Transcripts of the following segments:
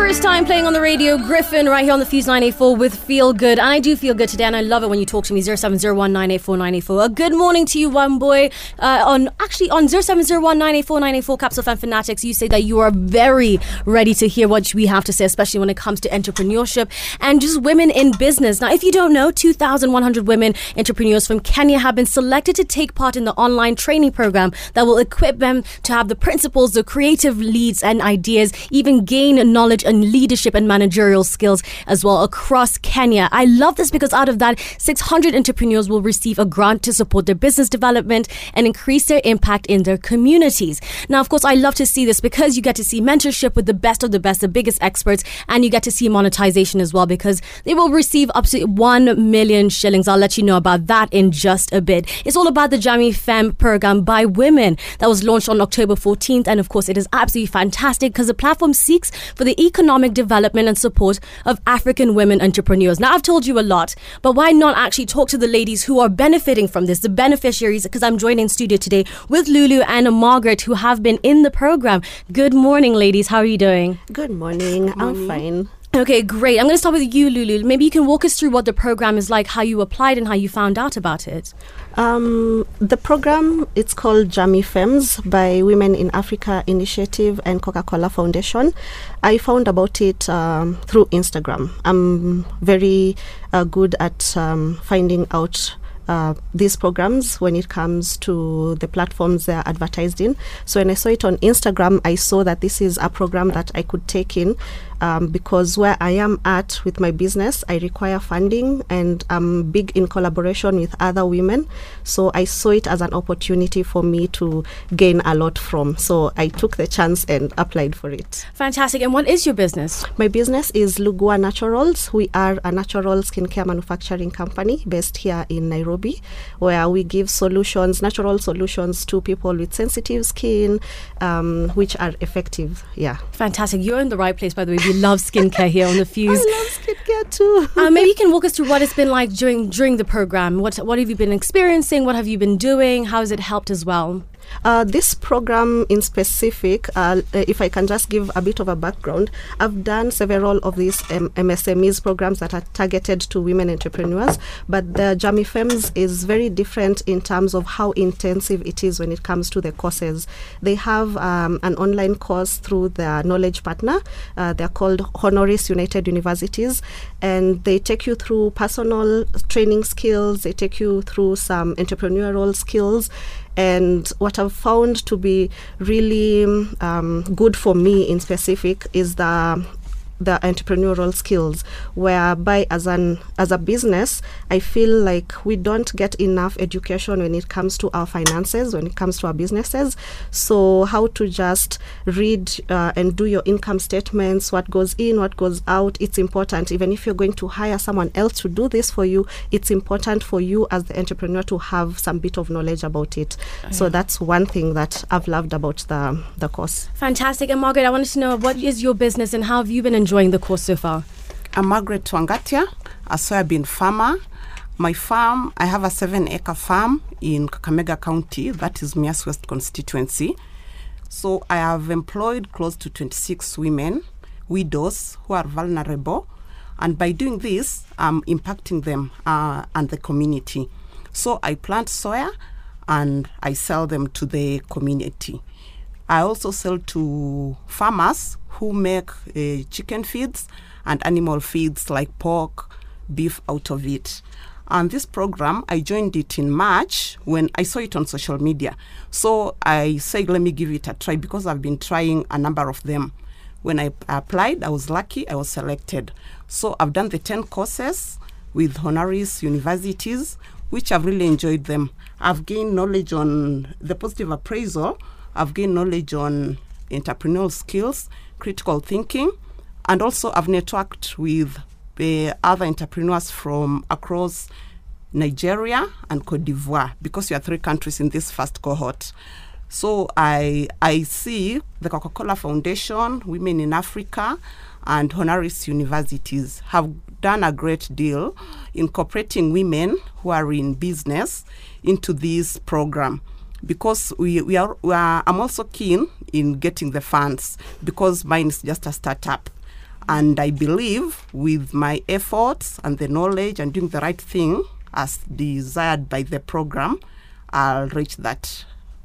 First time playing on the radio, Griffin, right here on the Fuse 984 with Feel Good. And I do feel good today, and I love it when you talk to me. 0701 A good morning to you, one boy. Uh, on Actually, on 0701 Capsule Fan Fanatics, you say that you are very ready to hear what we have to say, especially when it comes to entrepreneurship and just women in business. Now, if you don't know, 2,100 women entrepreneurs from Kenya have been selected to take part in the online training program that will equip them to have the principles, the creative leads, and ideas, even gain knowledge and leadership and managerial skills as well across Kenya. I love this because out of that, 600 entrepreneurs will receive a grant to support their business development and increase their impact in their communities. Now, of course, I love to see this because you get to see mentorship with the best of the best, the biggest experts, and you get to see monetization as well because they will receive up to 1 million shillings. I'll let you know about that in just a bit. It's all about the Jamii Femme program by women that was launched on October 14th. And of course, it is absolutely fantastic because the platform seeks for the economic development and support of African women entrepreneurs. Now, I've told you a lot, but why not actually talk to the ladies who are benefiting from this, the beneficiaries? Because I'm joined in studio today with Lulu and Margaret, who have been in the program. Good morning, ladies. How are you doing? Good morning. Good morning. I'm fine. Okay, great. I'm going to start with you, Lulu. Maybe you can walk us through what the program is like, how you applied, and how you found out about it. Um, the program it's called Jamii Femmes by Women in Africa Initiative and Coca-Cola Foundation. I found about it um, through Instagram. I'm very uh, good at um, finding out uh, these programs when it comes to the platforms they're advertised in. So when I saw it on Instagram, I saw that this is a program that I could take in um, because where I am at with my business, I require funding and I'm big in collaboration with other women. So I saw it as an opportunity for me to gain a lot from. So I took the chance and applied for it. Fantastic. And what is your business? My business is Lugwa Naturals. We are a natural skincare manufacturing company based here in Nairobi, where we give solutions, natural solutions to people with sensitive skin, um, which are effective. Yeah. Fantastic. You're in the right place, by the way we love skincare here on the Fuse. I love skincare too. uh, maybe you can walk us through what it's been like during during the program. What what have you been experiencing? What have you been doing? How has it helped as well? Uh, this program in specific, uh, if I can just give a bit of a background, I've done several of these um, MSMEs programs that are targeted to women entrepreneurs, but the Jamii Femmes is very different in terms of how intensive it is when it comes to the courses. They have um, an online course through their knowledge partner. Uh, they're called Honoris United Universities, and they take you through personal training skills, they take you through some entrepreneurial skills and what I've found to be really um, good for me in specific is the the entrepreneurial skills whereby as an as a business i feel like we don't get enough education when it comes to our finances when it comes to our businesses. So how to just read uh, and do your income statements what goes in what goes out it's important. Even if you're going to hire someone else to do this for you it's important for you as the entrepreneur to have some bit of knowledge about it. Oh, so that's one thing that i've loved about the the course. Fantastic. And margaret i wanted to know what is your business and how have you been enjoying enjoying the course so far? I'm Margaret Twangatia, a soybean farmer. My farm, I have a seven acre farm in Kakamega County, that is Mumias West constituency. So I have employed close to 26 women, widows who are vulnerable. And by doing this, I'm impacting them uh, and the community. So I plant soya and I sell them to the community. I also sell to farmers who make uh, chicken feeds and animal feeds like pork, beef out of it. And this program, I joined it in March when I saw it on social media. So I said, let me give it a try because I've been trying a number of them. When I applied, I was lucky, I was selected. So I've done the 10 courses with honoris universities, which I've really enjoyed them. I've gained knowledge on the positive appraisal I've gained knowledge on entrepreneurial skills, critical thinking, and also I've networked with uh, other entrepreneurs from across Nigeria and Cote d'Ivoire because we are three countries in this first cohort. So I I see the Coca-Cola Foundation, Women in Africa, and Honoris Universities have done a great deal incorporating women who are in business into this program because we, we, are, we are I'm also keen in getting the funds because mine is just a startup. And I believe with my efforts and the knowledge and doing the right thing as desired by the program, I'll reach that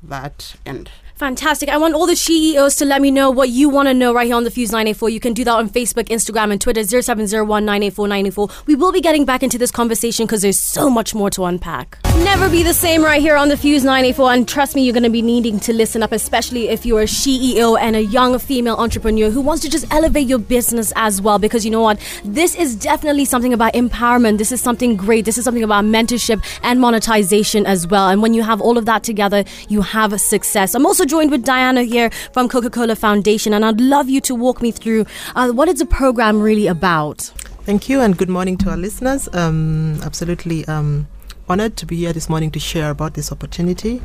that end. Fantastic. I want all the CEOs to let me know what you want to know right here on the Fuse 984. You can do that on Facebook, Instagram, and Twitter 0701 We will be getting back into this conversation because there's so much more to unpack. Never be the same right here on the Fuse 984. And trust me, you're going to be needing to listen up, especially if you're a CEO and a young female entrepreneur who wants to just elevate your business as well. Because you know what? This is definitely something about empowerment. This is something great. This is something about mentorship and monetization as well. And when you have all of that together, you have success. I'm also joined with Diana here from Coca Cola Foundation, and I'd love you to walk me through uh, what is the program really about. Thank you, and good morning to our listeners. Um, absolutely um, honored to be here this morning to share about this opportunity.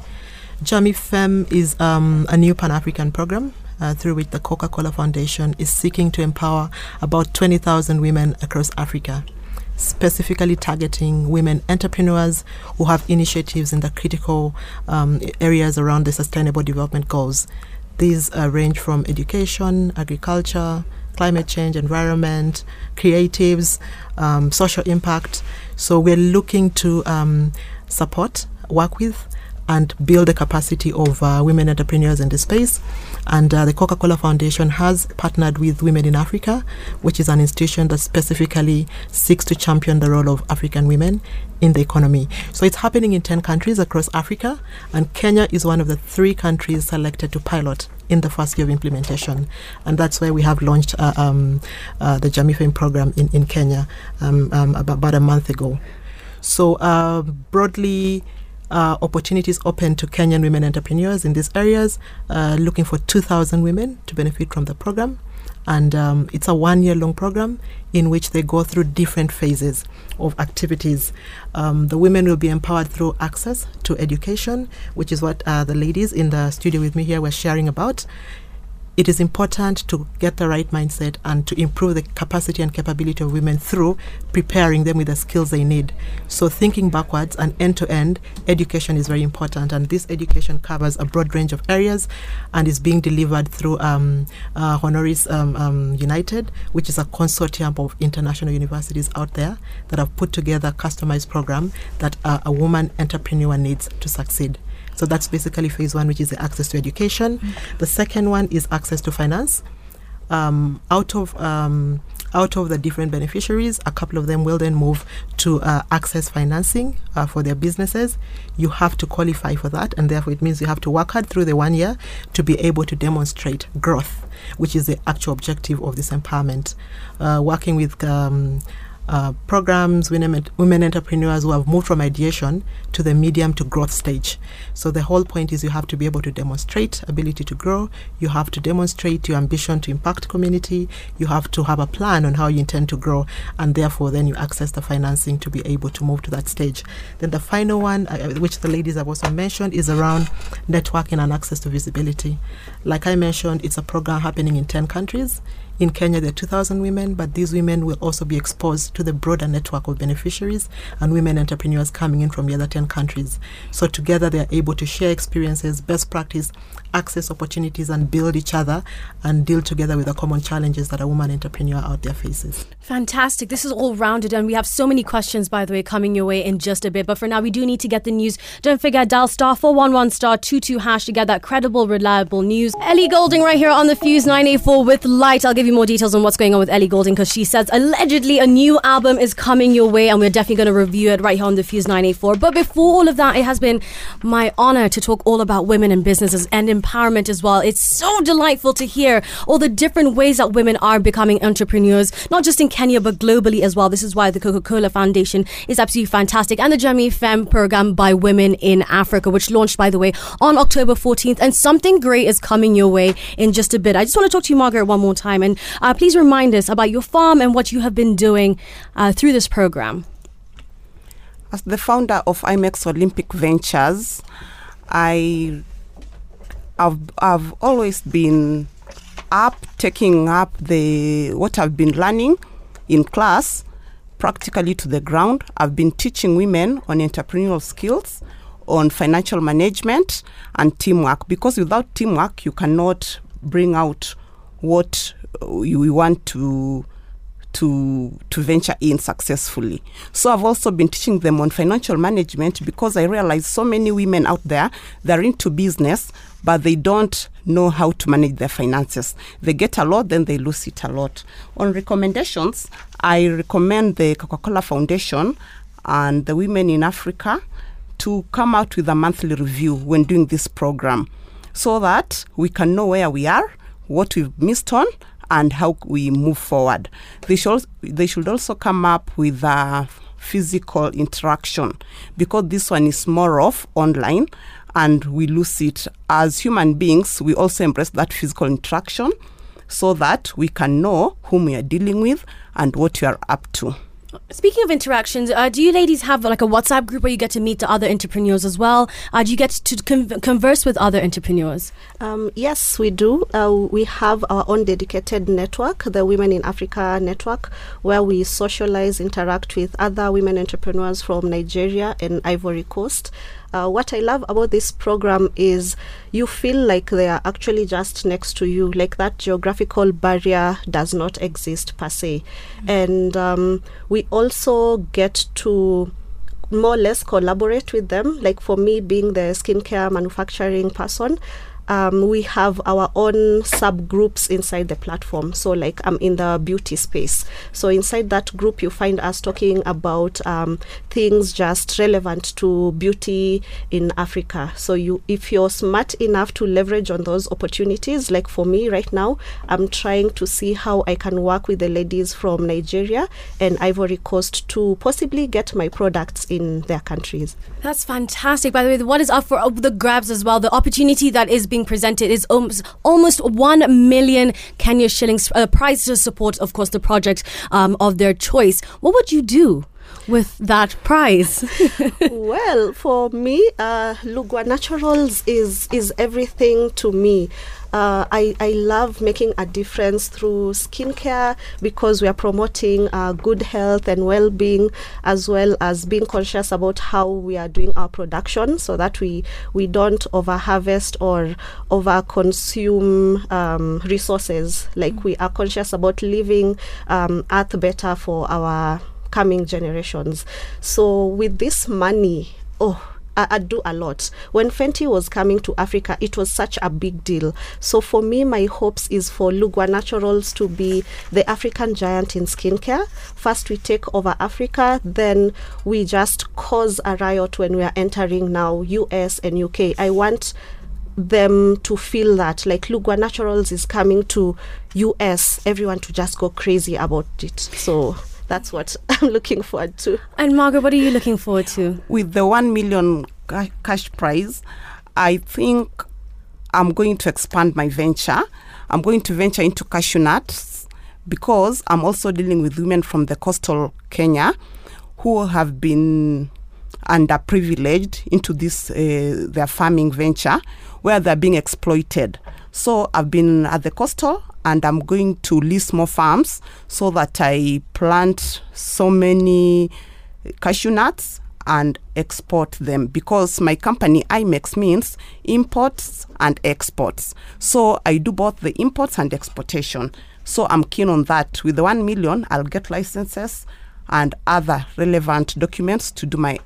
Jamii Femme is um, a new Pan African program uh, through which the Coca Cola Foundation is seeking to empower about 20,000 women across Africa specifically targeting women entrepreneurs who have initiatives in the critical um, areas around the Sustainable Development Goals. These uh, range from education, agriculture, climate change, environment, creatives, um, social impact. So we're looking to um, support, work with, and build the capacity of uh, women entrepreneurs in the space. And uh, the Coca Cola Foundation has partnered with Women in Africa, which is an institution that specifically seeks to champion the role of African women in the economy. So it's happening in 10 countries across Africa, and Kenya is one of the three countries selected to pilot in the first year of implementation. And that's where we have launched uh, um, uh, the Jamii Femme program in, in Kenya um, um, about, about, a month ago. So, uh, broadly, uh, opportunities open to Kenyan women entrepreneurs in these areas, uh, looking for 2,000 women to benefit from the program. And um, it's a one year long program in which they go through different phases of activities. Um, the women will be empowered through access to education, which is what uh, the ladies in the studio with me here were sharing about it is important to get the right mindset and to improve the capacity and capability of women through preparing them with the skills they need. So, thinking backwards and end to end, education is very important. And this education covers a broad range of areas and is being delivered through um, uh, Honoris um, um, United, which is a consortium of international universities out there that have put together a customized program that uh, a woman entrepreneur needs to succeed. So that's basically phase one, which is the access to education. Mm-hmm. The second one is access to finance. Um, out of um, out of the different beneficiaries, a couple of them will then move to uh, access financing uh, for their businesses. You have to qualify for that, and therefore it means you have to work hard through the one year to be able to demonstrate growth, which is the actual objective of this empowerment. Uh, working with um, uh, programs, women, women entrepreneurs who have moved from ideation to the medium to growth stage. So the whole point is you have to be able to demonstrate ability to grow. You have to demonstrate your ambition to impact community. You have to have a plan on how you intend to grow, and therefore then you access the financing to be able to move to that stage. Then the final one, uh, which the ladies have also mentioned, is around networking and access to visibility. Like I mentioned, it's a program happening in 10 countries. In Kenya, there are 2,000 women, but these women will also be exposed to the broader network of beneficiaries and women entrepreneurs coming in from the other 10 countries. So together, they are able to share experiences, best practice, access opportunities, and build each other and deal together with the common challenges that a woman entrepreneur out there faces. Fantastic. This is all rounded, and we have so many questions, by the way, coming your way in just a bit. But for now, we do need to get the news. Don't forget, dial star 411 star 22 hash to get that credible, reliable news. Ellie Goulding right here on the Fuse 984 with Light. I'll give you more details on what's going on with Ellie Goulding because she says allegedly a new album is coming your way, and we're definitely going to review it right here on the Fuse 984. But before all of that, it has been my honor to talk all about women and businesses and empowerment as well. It's so delightful to hear all the different ways that women are becoming entrepreneurs, not just in Kenya, but globally as well. This is why the Coca Cola Foundation is absolutely fantastic. And the Jamii Femme program by Women in Africa, which launched, by the way, on October 14th. And something great is coming your way in just a bit. I just want to talk to you, Margaret, one more time. And uh, please remind us about your farm and what you have been doing uh, through this program. As the founder of IMEX Olympic Ventures, I I've, I've always been up taking up the what I've been learning in class practically to the ground. I've been teaching women on entrepreneurial skills, on financial management and teamwork because without teamwork you cannot bring out what we want to to to venture in successfully. So I've also been teaching them on financial management because I realize so many women out there they're into business but they don't know how to manage their finances. They get a lot, then they lose it a lot. On recommendations, I recommend the Coca-Cola Foundation and the Women in Africa to come out with a monthly review when doing this program so that we can know where we are, what we've missed on, and how we move forward. They should, they should also come up with a physical interaction because this one is more of online and we lose it. As human beings, we also embrace that physical interaction so that we can know whom we are dealing with and what you are up to. Speaking of interactions, uh, do you ladies have like a WhatsApp group where you get to meet the other entrepreneurs as well? Uh, do you get to con- converse with other entrepreneurs? Um, yes, we do. Uh, we have our own dedicated network, the Women in Africa network, where we socialize, interact with other women entrepreneurs from Nigeria and Ivory Coast. Uh, what I love about this program is you feel like they are actually just next to you, like that geographical barrier does not exist per se. And um, we also get to more or less collaborate with them. Like for me, being the skincare manufacturing person, um, we have our own subgroups inside the platform. So, like I'm in the beauty space. So, inside that group, you find us talking about um, things just relevant to beauty in Africa. So, you if you're smart enough to leverage on those opportunities, like for me right now, I'm trying to see how I can work with the ladies from Nigeria and Ivory Coast to possibly get my products in their countries. That's fantastic. By the way, what is up for uh, the grabs as well? The opportunity that is being presented is almost, almost 1 million Kenya shillings uh, prize to support, of course, the project um, of their choice. What would you do? With that prize, well, for me, uh, Lugwa Naturals is is everything to me. Uh, I, I love making a difference through skincare because we are promoting uh, good health and well being, as well as being conscious about how we are doing our production so that we, we don't over harvest or over consume um, resources. Like we are conscious about leaving um, Earth better for our coming generations. So, with this money, oh, I, I, do a lot. When Fenty was coming to Africa, it was such a big deal. So for me, my hopes is for Lugwa Naturals to be the African giant in skincare. First, we take over Africa, then we just cause a riot when we are entering now US and UK. I want them to feel that like Lugwa Naturals is coming to US, everyone to just go crazy about it. So that's what I'm looking forward to. And Margaret, what are you looking forward to? With the 1 million cash prize, I think I'm going to expand my venture. I'm going to venture into cashew nuts because I'm also dealing with women from the coastal Kenya who have been underprivileged into this uh, their farming venture where they're being exploited. So I've been at the coastal and I'm going to lease more farms so that I plant so many cashew nuts and export them because my company IMEX means imports and exports. So I do both the imports and exportation. So I'm keen on that. With the 1 million, I'll get licenses and other relevant documents to do my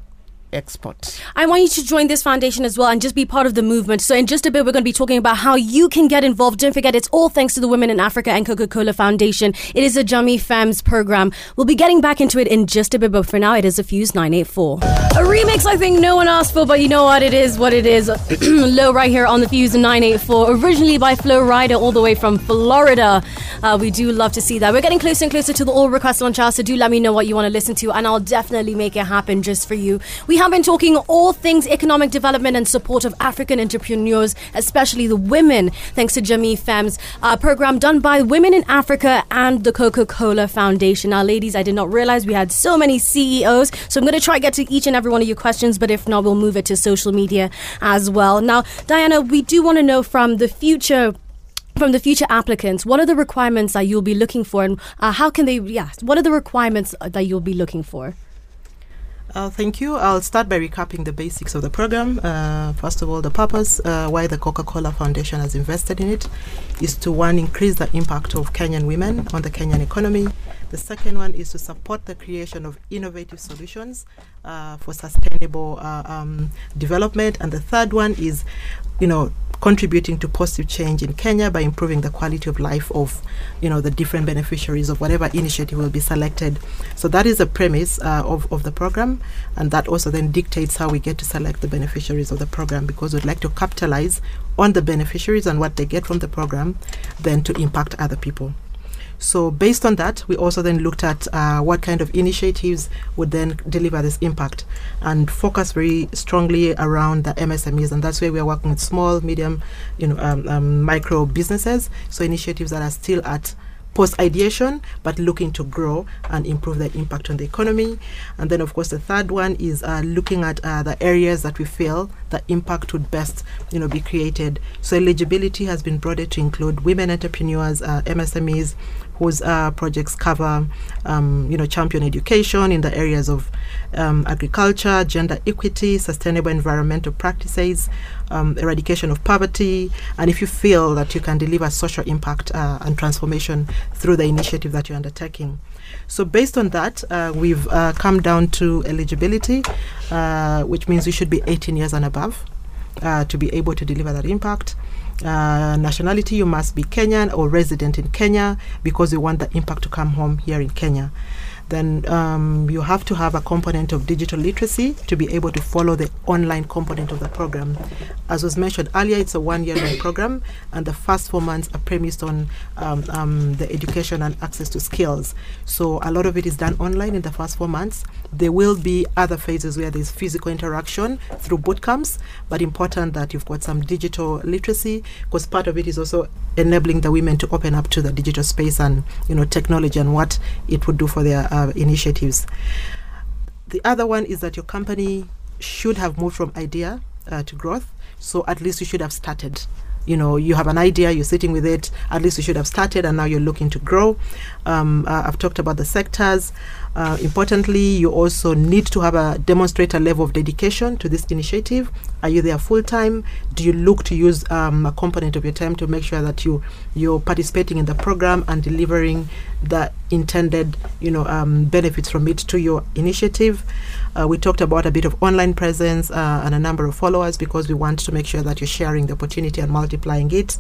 export. I want you to join this foundation as well and just be part of the movement. So, in just a bit, we're going to be talking about how you can get involved. Don't forget, it's all thanks to the Women in Africa and Coca Cola Foundation. It is a Jamii Femmes program. We'll be getting back into it in just a bit, but for now, it is a Fuse 984. A remix I think no one asked for, but you know what? It is what it is. Low right here on the Fuse 984, originally by Flo Rida, all the way from Florida. Uh, we do love to see that. We're getting closer and closer to the all request launch hour, so do let me know what you want to listen to, and I'll definitely make it happen just for you. We have been talking all things economic development and support of African entrepreneurs, especially the women, thanks to Jamii Femmes, uh, program done by Women in Africa and the Coca Cola Foundation. Now, ladies, I did not realize we had so many CEOs, so I'm going to try get to each and every one of your questions, but if not, we'll move it to social media as well. Now, Diana, we do want to know from the future from the future applicants, what are the requirements that you'll be looking for, and uh, how can they? Yeah, what are the requirements that you'll be looking for? Uh, thank you. I'll start by recapping the basics of the program. Uh, first of all, the purpose uh, why the Coca Cola Foundation has invested in it is to one, increase the impact of Kenyan women on the Kenyan economy. The second one is to support the creation of innovative solutions uh, for sustainable uh, um, development. And the third one is, you know, contributing to positive change in Kenya by improving the quality of life of, you know, the different beneficiaries of whatever initiative will be selected. So that is the premise uh, of, of the program, and that also then dictates how we get to select the beneficiaries of the program because we'd like to capitalize on the beneficiaries and what they get from the program, then to impact other people. So based on that, we also then looked at uh, what kind of initiatives would then deliver this impact and focus very strongly around the MSMEs, and that's where we are working with small, medium, you know, um, um, micro businesses. So initiatives that are still at post ideation but looking to grow and improve their impact on the economy. And then of course the third one is uh, looking at uh, the areas that we feel the impact would best you know be created. So eligibility has been broadened to include women entrepreneurs uh, msmes whose uh, projects cover, um, you know, champion education in the areas of um, agriculture, gender equity, sustainable environmental practices, um, eradication of poverty, and if you feel that you can deliver social impact uh, and transformation through the initiative that you're undertaking. So, based on that, uh, we've uh, come down to eligibility, uh, which means you should be 18 years and above uh, to be able to deliver that impact. Uh, nationality, you must be Kenyan or resident in Kenya because we want the impact to come home here in Kenya then um, you have to have a component of digital literacy to be able to follow the online component of the program. As was mentioned earlier, it's a one-year long program, and the first four months are premised on um, um, the education and access to skills. So a lot of it is done online in the first four months. There will be other phases where there's physical interaction through boot camps, but important that you've got some digital literacy because part of it is also enabling the women to open up to the digital space and you know technology and what it would do for their uh, initiatives. The other one is that your company should have moved from idea uh, to growth. So at least you should have started you know you have an idea you're sitting with it at least you should have started and now you're looking to grow um, uh, i've talked about the sectors uh, importantly you also need to have a demonstrate a level of dedication to this initiative are you there full time do you look to use um, a component of your time to make sure that you you're participating in the program and delivering the intended you know um, benefits from it to your initiative uh, we talked about a bit of online presence uh, and a number of followers because we want to make sure that you're sharing the opportunity and multiplying it.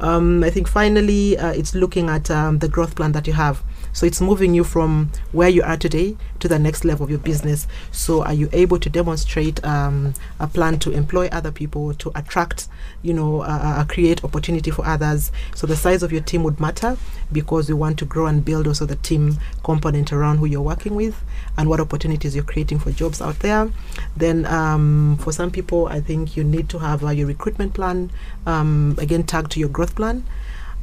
Um, I think finally, uh, it's looking at um, the growth plan that you have. So it's moving you from where you are today to the next level of your business. So are you able to demonstrate um, a plan to employ other people, to attract, you know, uh, create opportunity for others? So the size of your team would matter because we want to grow and build also the team component around who you're working with and what opportunities you're creating for jobs out there. Then um, for some people, I think you need to have uh, your recruitment plan um, again tagged to your growth plan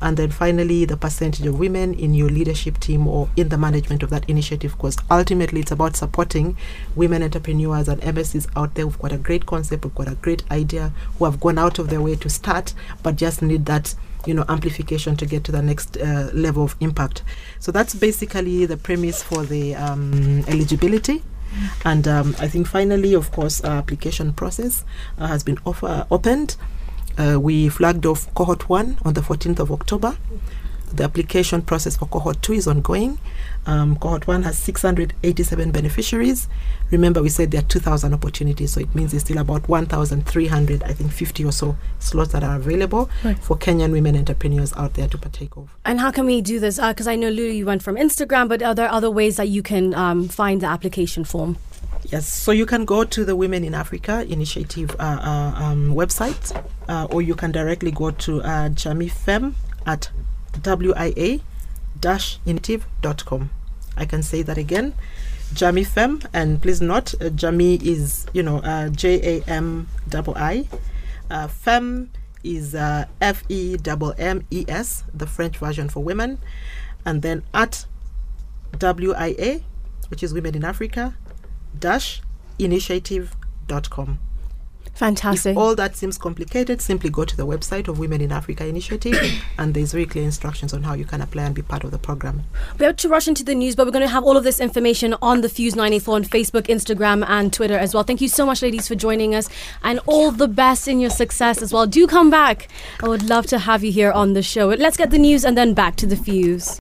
and then finally the percentage of women in your leadership team or in the management of that initiative because ultimately it's about supporting women entrepreneurs and MSCs out there who've got a great concept, who've got a great idea, who have gone out of their way to start but just need that you know amplification to get to the next uh, level of impact. So that's basically the premise for the um, eligibility. And um, I think finally, of course, our application process uh, has been offer, opened uh, we flagged off cohort one on the 14th of October. The application process for cohort two is ongoing. Um, cohort one has 687 beneficiaries. Remember, we said there are 2,000 opportunities, so it means there's still about 1,300, I think 50 or so slots that are available right. for Kenyan women entrepreneurs out there to partake of. And how can we do this? Because uh, I know Lulu, you went from Instagram, but are there other ways that you can um, find the application form? Yes, so you can go to the Women in Africa Initiative uh, uh, um, website, uh, or you can directly go to uh, JamiFem at wia-initiative.com. I can say that again, JamiFem, and please note, uh, Jami is, you know, uh, J A M I. Uh, Fem is F E M E S, the French version for women, and then at WIA, which is Women in Africa, initiative.com. Fantastic. If all that seems complicated, simply go to the website of Women in Africa Initiative, and there's very clear instructions on how you can apply and be part of the program. We have to rush into the news, but we're going to have all of this information on the Fuse 984 on Facebook, Instagram, and Twitter as well. Thank you so much, ladies, for joining us, and all the best in your success as well. Do come back. I would love to have you here on the show. Let's get the news and then back to the Fuse.